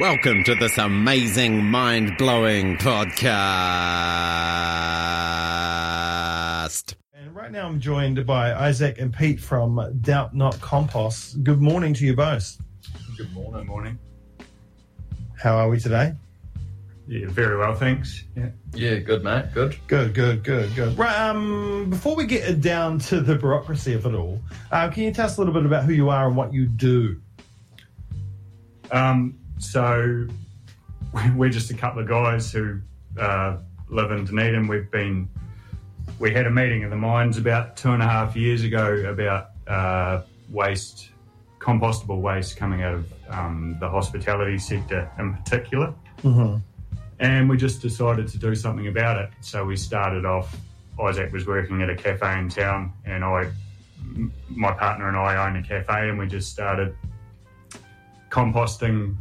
Welcome to this amazing, mind blowing podcast. And right now I'm joined by Isaac and Pete from Doubt Not Compost. Good morning to you both. Good morning, morning. How are we today? Yeah, very well, thanks. Yeah. Yeah, good, mate. Good. Good, good, good, good. Right, um, before we get down to the bureaucracy of it all, uh, can you tell us a little bit about who you are and what you do? Um, so we- we're just a couple of guys who uh, live in Dunedin. We've been we had a meeting of the mines about two and a half years ago about uh, waste, compostable waste coming out of um, the hospitality sector in particular. Mm-hmm. and we just decided to do something about it. So we started off. Isaac was working at a cafe in town, and I, my partner and I own a cafe, and we just started composting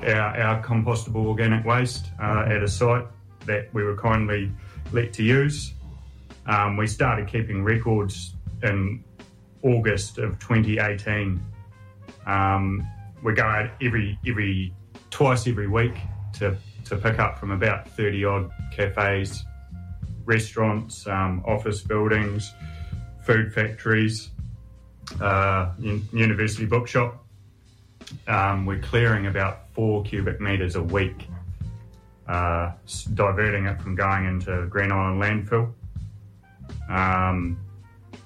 our, our compostable organic waste uh, at a site that we were kindly let to use. Um, we started keeping records in August of 2018. Um, we go out every every twice every week to to pick up from about 30 odd cafes, restaurants, um, office buildings, food factories, uh, un- university bookshop. Um, we're clearing about four cubic metres a week, uh, diverting it from going into Green Island landfill. Um,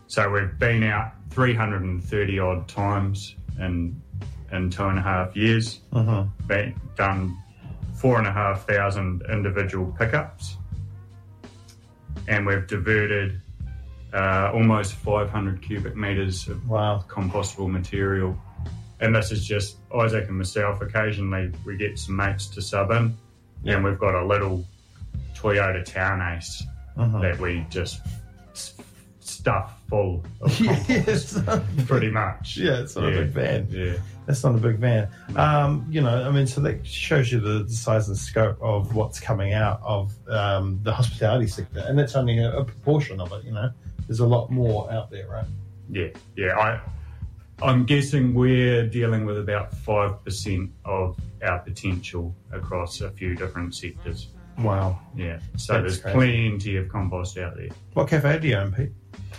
so we've been out 330 odd times in in two and a half years. Mm-hmm. Been, done four and a half thousand individual pickups, and we've diverted uh, almost 500 cubic meters of Wow. compostable material. And this is just Isaac and myself. Occasionally, we get some mates to sub in, and we've got a little Toyota Town Ace Mhm. that we just stuff full of yes. pretty much. yeah, it's not a big van. Yeah. That's not a big van. Um, you know, I mean, so that shows you the, the size and scope of what's coming out of um, the hospitality sector, and that's only a, a proportion of it. You know, there's a lot more out there, right? Yeah, yeah. I, I'm guessing we're dealing with about five percent of our potential across a few different sectors. Wow. Yeah, so That's there's crazy. plenty of compost out there. What cafe do you own, Pete?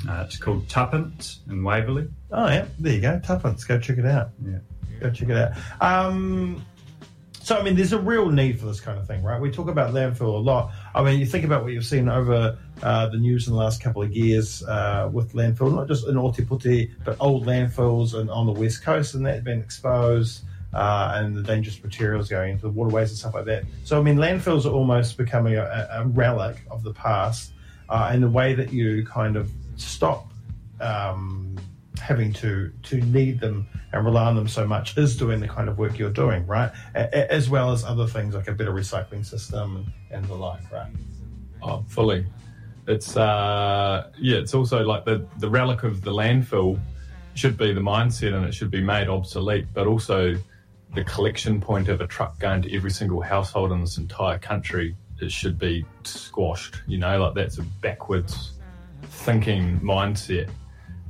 Uh, it's called Tuppence in Waverley. Oh yeah, there you go, Tuppence. Go check it out. Yeah. Go check it out. Um, so I mean, there's a real need for this kind of thing, right? We talk about landfill a lot. I mean, you think about what you've seen over uh, the news in the last couple of years uh, with landfill, not just in Ōtepoti, but old landfills and on the west coast, and that's been exposed. Uh, and the dangerous materials going into the waterways and stuff like that. So, I mean, landfills are almost becoming a, a relic of the past, uh, and the way that you kind of stop um, having to to need them and rely on them so much is doing the kind of work you're doing, right? A- as well as other things like a better recycling system and, and the like, right? Oh, fully. It's uh, yeah. It's also like the the relic of the landfill should be the mindset, and it should be made obsolete. But also, the collection point of a truck going to every single household in this entire country, it should be squashed. You know, like that's a backwards thinking mindset.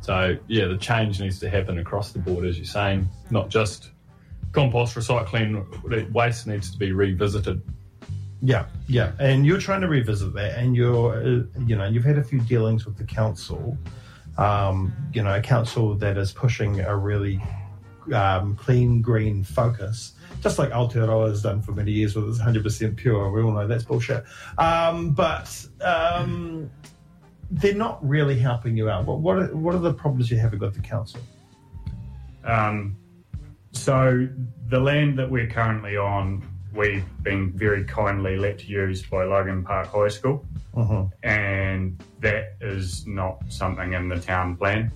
So yeah, the change needs to happen across the board, as you're saying, not just compost recycling. Waste needs to be revisited. Yeah, yeah. And you're trying to revisit that, and you're, uh, you know, you've had a few dealings with the council. Um, you know, a council that is pushing a really um, clean green focus, just like Aotearoa has done for many years with its 100% pure. We all know that's bullshit. Um, but um, they're not really helping you out. What what are, what are the problems you're having with the council? Um, so the land that we're currently on, we've been very kindly let to use by Logan Park High School, Uh-huh. and that is not something in the town plan.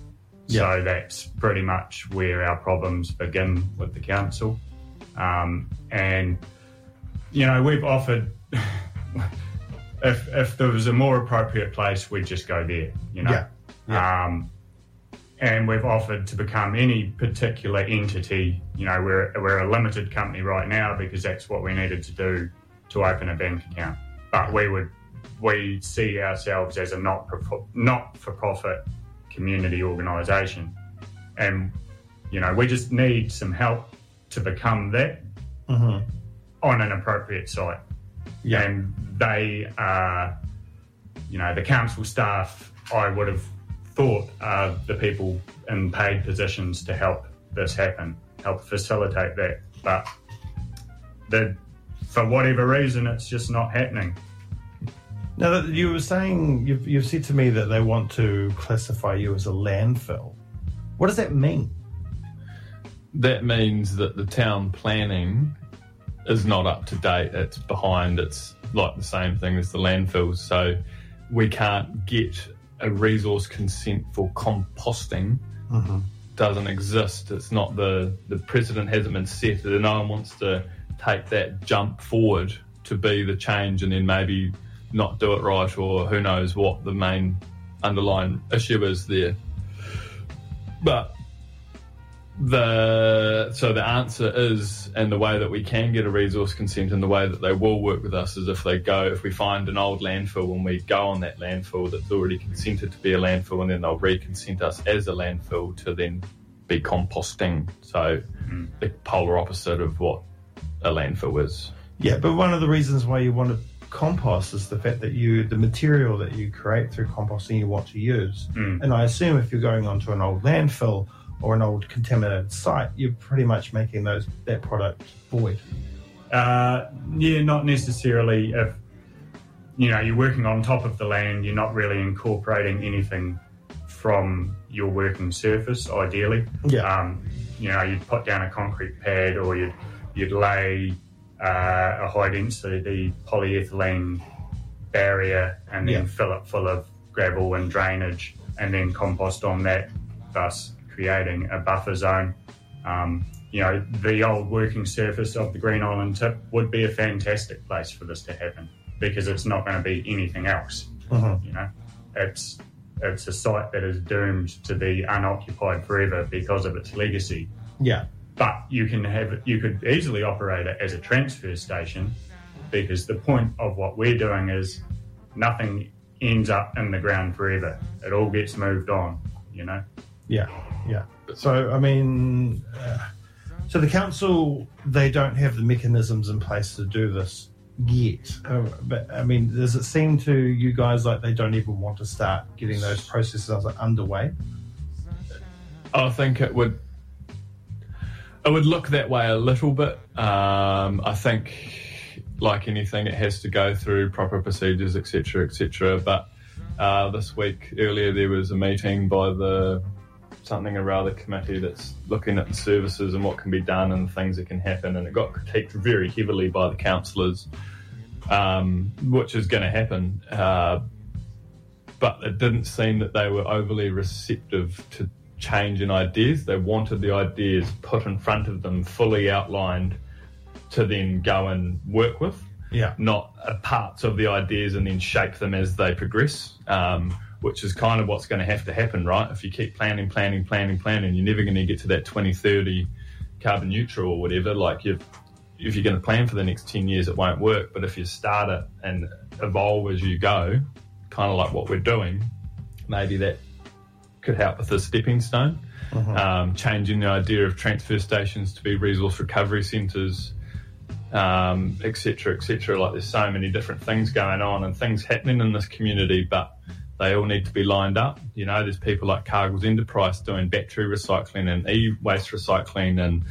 Yeah. So that's pretty much where our problems begin with the council. Um, and you know, we've offered if if there was a more appropriate place, we'd just go there. You know. Yeah. Um, and we've offered to become any particular entity. You know, we're we're a limited company right now because that's what we needed to do to open a bank account. But we would we see ourselves as a not not for profit community organisation, and you know we just need some help to become that. on an appropriate site. Yeah. And they are, you know, the council staff, I would have thought are the people in paid positions to help this happen, help facilitate that. But the, for whatever reason, it's just not happening. Now, that you were saying, you've, you've said to me that they want to classify you as a landfill. What does that mean? That means that the town planning is not up to date. It's behind. It's like the same thing as the landfills. So we can't get a resource consent for composting. Mm-hmm. Doesn't exist. It's not the the precedent hasn't been set, and no one wants to take that jump forward to be the change, and then maybe not do it right, or who knows what the main underlying issue is there. But the so the answer is and the way that we can get a resource consent and the way that they will work with us is if they go if we find an old landfill and we go on that landfill that's already consented to be a landfill and then they'll reconsent us as a landfill to then be composting. So mm-hmm. the polar opposite of what a landfill is. Yeah, but one of the reasons why you want to compost is the fact that you, the material that you create through composting, you want to use. Mm. And I assume if you're going onto an old landfill or an old contaminated site, you're pretty much making those that product void. Uh, yeah, not necessarily. If you know you're working on top of the land, you're not really incorporating anything from your working surface. Ideally, Yeah. Um, you know, you'd put down a concrete pad, or you'd you'd lay uh, a high density polyethylene barrier, and then Yeah. fill it full of gravel and drainage, and then compost on that, thus creating a buffer zone. Um, you know, the old working surface of the Green Island tip would be a fantastic place for this to happen because it's not going to be anything else. Mhm. You know, it's it's a site that is doomed to be unoccupied forever because of its legacy. Yeah. But you can have you could easily operate it as a transfer station because the point of what we're doing is nothing ends up in the ground forever. It all gets moved on. You know. Yeah, yeah. So, I mean, uh, so the council, they don't have the mechanisms in place to do this yet. Uh, but, I mean, does it seem to you guys like they don't even want to start getting those processes underway? I think it would it would look that way a little bit. Um, I think, like anything, it has to go through proper procedures, etc., etc. But uh, this week, earlier, there was a meeting by the something around the committee that's looking at the services and what can be done and the things that can happen, and it got critiqued very heavily by the councillors, um, which is going to happen. Uh, but it didn't seem that they were overly receptive to change in ideas. They wanted the ideas put in front of them, fully outlined, to then go and work with, Yeah. not parts of the ideas and then shape them as they progress. Um, which is kind of what's going to have to happen, right? If you keep planning, planning, planning, planning, you're never going to get to that 2030 carbon neutral or whatever. Like you've, if you're going to plan for the next 10 years, it won't work. But if you start it and evolve as you go, kind of like what we're doing, maybe that could help with a stepping stone. Um, changing the idea of transfer stations to be resource recovery centres, um, et cetera, et cetera. Like there's so many different things going on and things happening in this community, but they all need to be lined up. You know, there's people like Cargill's Enterprise doing battery recycling and e-waste recycling and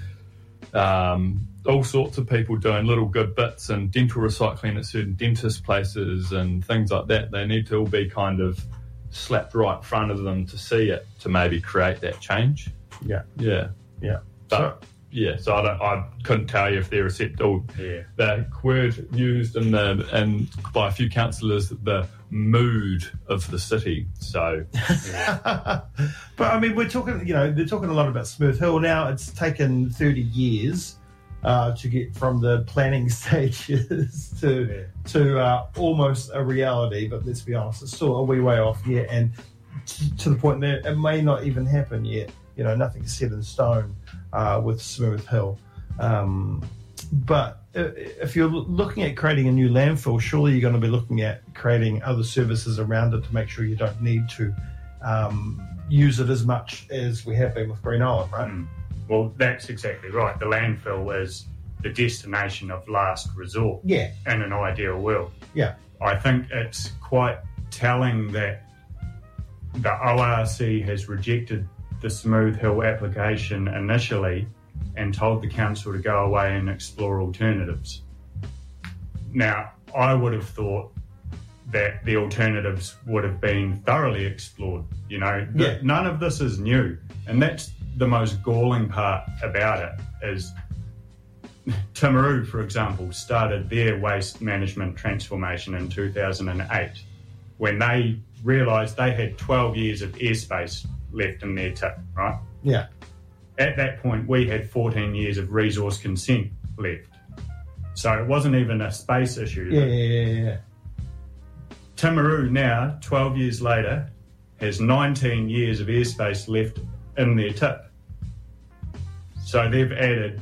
um, all sorts of people doing little good bits and dental recycling at certain dentist places and things like that. They need to all be kind of slapped right in front of them to see it to maybe create that change. Yeah. Yeah. Yeah. But yeah, so I don't I couldn't tell you if they're receptive. Yeah. The word used in the and by a few councillors the mood of the city. So but I mean, we're talking, you know, they're talking a lot about Smooth Hill now. It's taken 30 years uh, to get from the planning stages to to uh, almost a reality. But let's be honest, it's still a wee way off yet, and t- to the point that it may not even happen yet. You know, nothing's set in stone uh, with Smooth Hill. Um, but if you're looking at creating a new landfill, surely you're going to be looking at creating other services around it to make sure you don't need to um, use it as much as we have been with Green Island, right? Mm. Well, that's exactly right. The landfill is the destination of last resort Yeah, in an ideal world. yeah, I think it's quite telling that the ORC has rejected the Smooth Hill application initially and told the council to go away and explore alternatives. Now, I would have thought that the alternatives would have been thoroughly explored. You know, Yeah. none of this is new, and that's the most galling part about it is Timaru, for example, started their waste management transformation in 2008 when they realised they had 12 years of airspace left in their tip, right? yeah, At that point, we had 14 years of resource consent left. So it wasn't even a space issue. yeah, yeah, yeah, yeah. Timaru now, 12 years later, has 19 years of airspace left in their tip. So they've added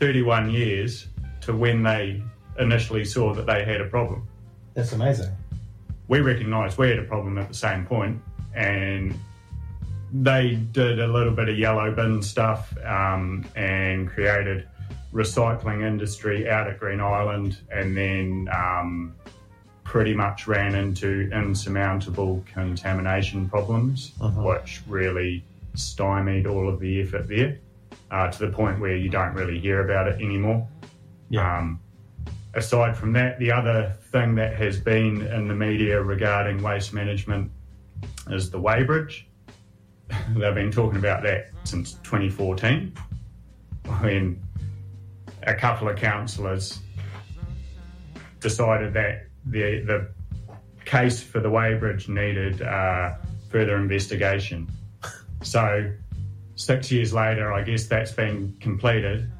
31 years to when they initially saw that they had a problem. That's amazing. We recognised we had a problem at the same point, and they did a little bit of yellow bin stuff um, and created recycling industry out at Green Island, and then um, pretty much ran into insurmountable contamination problems, which really stymied all of the effort there uh, to the point where you don't really hear about it anymore. Yeah. Um, aside from that, the other thing that has been in the media regarding waste management is the weighbridge. They've been talking about that since 2014 when a couple of councillors decided that the, the case for the weighbridge needed uh, further investigation. So, six years later, I guess that's been completed.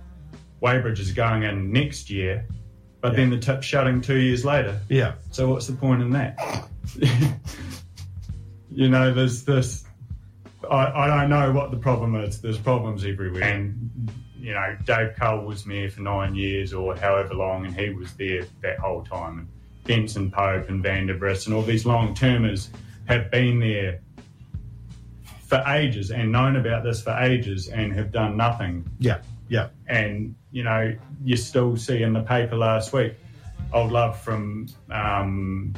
weighbridge is going in next year, but then the tip's shutting two years later. Yeah, So what's the point in that? you know, there's this. I, I don't know what the problem is. There's problems everywhere, and you know, Dave Cull was mayor for nine years or however long, and he was there that whole time. And Benson Pope and Vandervis and all these long termers have been there for ages and known about this for ages and have done nothing yeah, yeah, and you know you still see in the paper last week old love from um,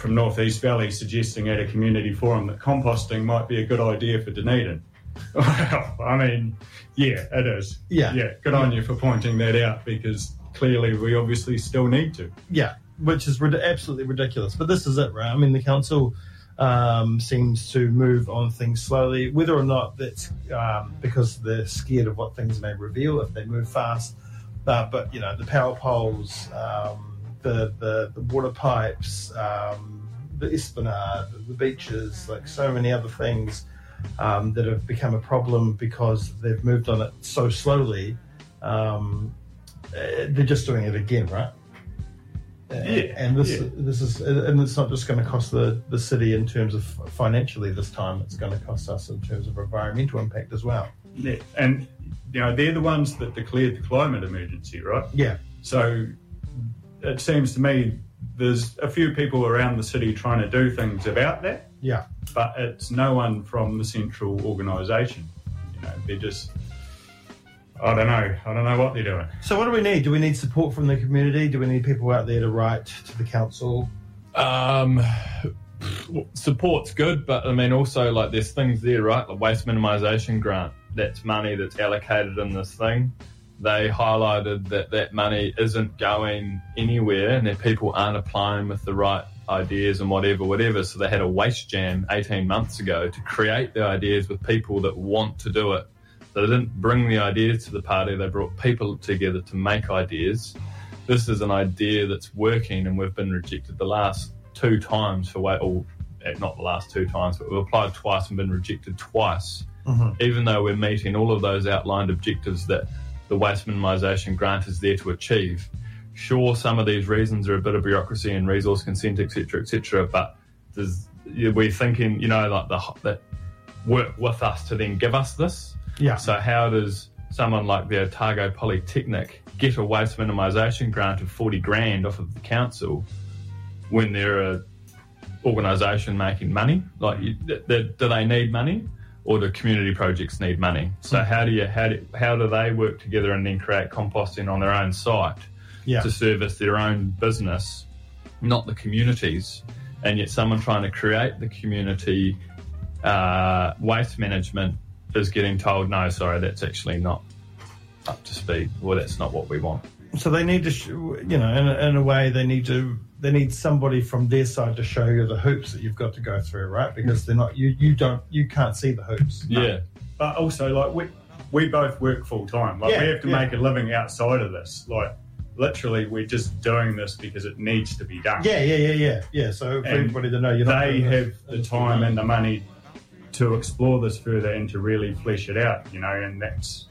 from northeast valley suggesting at a community forum that composting might be a good idea for dunedin well i mean yeah it is Yeah. yeah good on you for pointing that out because clearly we obviously still need to yeah. Which is rid- absolutely ridiculous. But this is it, right? I mean, the council um, seems to move on things slowly, whether or not that's um, because they're scared of what things may reveal if they move fast. Uh, but you know, the power poles, um, the, the the water pipes, um, the esplanade, the beaches, like so many other things um, that have become a problem because they've moved on it so slowly. Um, uh, they're just doing it again, right? Yeah, and this yeah. this is and it's not just going to cost the the city in terms of financially this time. It's going to cost us in terms of environmental impact as well. yeah. and you know they're the ones that declared the climate emergency right Yeah, So it seems to me there's a few people around the city trying to do things about that, yeah, but it's no one from the central organisation. You know, they're just. I don't know. I don't know what they're doing. So what do we need? Do we need support from the community? Do we need people out there to write to the council? Um, support's good, but I mean, also like there's things there, right? The waste minimisation grant. That's money that's allocated in this thing. They highlighted that that money isn't going anywhere, and that people aren't applying with the right ideas and whatever, whatever. So they had a waste jam 18 months ago to create the ideas with people that want to do it. So they didn't bring the ideas to the party; they brought people together to make ideas. This is an idea that's working, and we've been rejected the last two times for wa or eh, not the last two times, but we've applied twice and been rejected twice, even though we're meeting all of those outlined objectives that the waste minimisation grant is there to achieve. Sure, some of these reasons are a bit of bureaucracy and resource consent, etc., etc., but we're thinking, you know, like the that work with us to then give us this. Yeah, So how does someone like the Otago Polytechnic get a waste minimisation grant of 40 grand off of the council when they're a organisation making money? Like, you, th- th- do they need money? Or do community projects need money? So how do you how do, how do they work together and then create composting on their own site Yeah. to service their own business, not the communities? And yet, someone trying to create the community uh, waste management is getting told, no, sorry, that's actually not up to speed. Well, that's not what we want. So they need to, sh- you know, in a, in a way, they need to, they need somebody from their side to show you the hoops that you've got to go through, right? Because they're not, you, you don't, you can't see the hoops. Yeah. But also, like we we both work full time. Like Yeah, we have to yeah. make a living outside of this. Like literally, we're just doing this because it needs to be done. Yeah, yeah, yeah, yeah, yeah. So for And everybody to know, you're not. they doing have the time and the money to explore this further and to really flesh it out, you know, and that's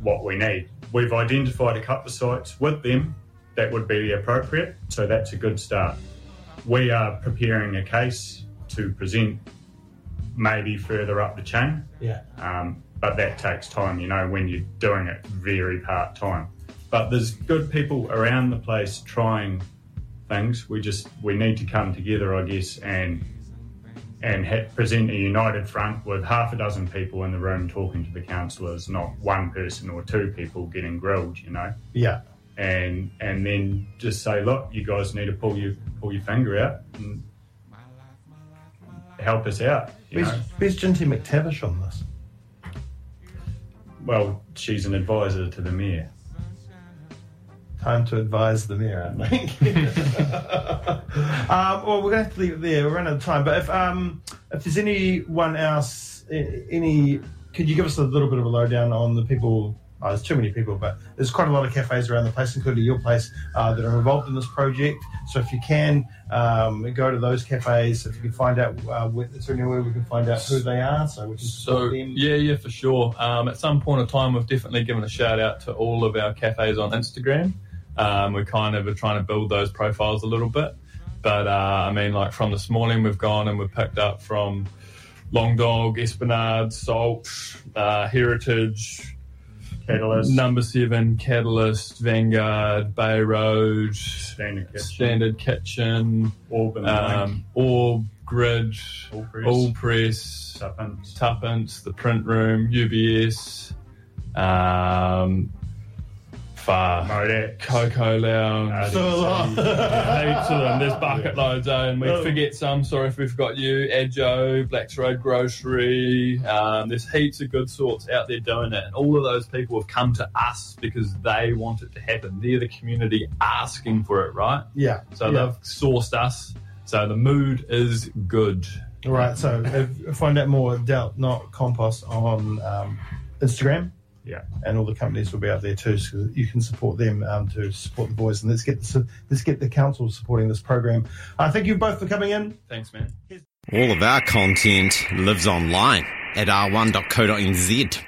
what we need. We've identified a couple of sites with them that would be appropriate, so that's a good start. We are preparing a case to present maybe further up the chain, Yeah. um, but that takes time, you know, when you're doing it very part time. But there's good people around the place trying things. We just we need to come together, I guess, and and ha- present a united front with half a dozen people in the room talking to the councillors, not one person or two people getting grilled, you know. Yeah. And and then just say, look, you guys need to pull your pull your finger out and help us out. Where's, where's Jinty MacTavish on this? Well, she's an advisor to the mayor. Time to advise the mayor, I think. um, well, we're going to have to leave it there. We're running out of time. But if um, if there's anyone else, any, could you give us a little bit of a lowdown on the people? Oh, there's too many people, but there's quite a lot of cafes around the place, including your place, uh, that are involved in this project. So if you can um, go to those cafes, if you can find out, uh, where, is there anywhere we can find out who they are, so we can So them. yeah, yeah, for sure. Um, at some point of time, we've definitely given a shout out to all of our cafes on Instagram. Um, we kind of are trying to build those profiles a little bit, but uh, I mean, like from this morning, we've gone and we've picked up from Long Dog, Esplanade, Salt, uh, Heritage, Catalyst, Number Seven, Catalyst, Vanguard, Bay Road, Standard Kitchen, Standard Kitchen, Auburn, um, Orb, Grid, Allpress, All Press. Tuppence. Tuppence, the print room, UBS, um, Far, Modex. Coco Lounge. Uh, So a lot. Heaps of them. There's bucket loads, eh? and we Oh. forget some. Sorry if we forgot you. Edjo, Blacks Road Grocery. Um, there's heaps of good sorts out there doing it, and all of those people have come to us because they want it to happen. They're the community asking for it, right? Yeah. So yeah. they've sourced us. So the mood is good. All right. So if, find out more Doubt Not Compost on um, Instagram. Yeah. And all the companies will be out there too, so you can support them um, to support the boys. And let's get the, let's get the council supporting this program. Uh, thank you both for coming in. Thanks, man. All of our content lives online at r1.co.nz.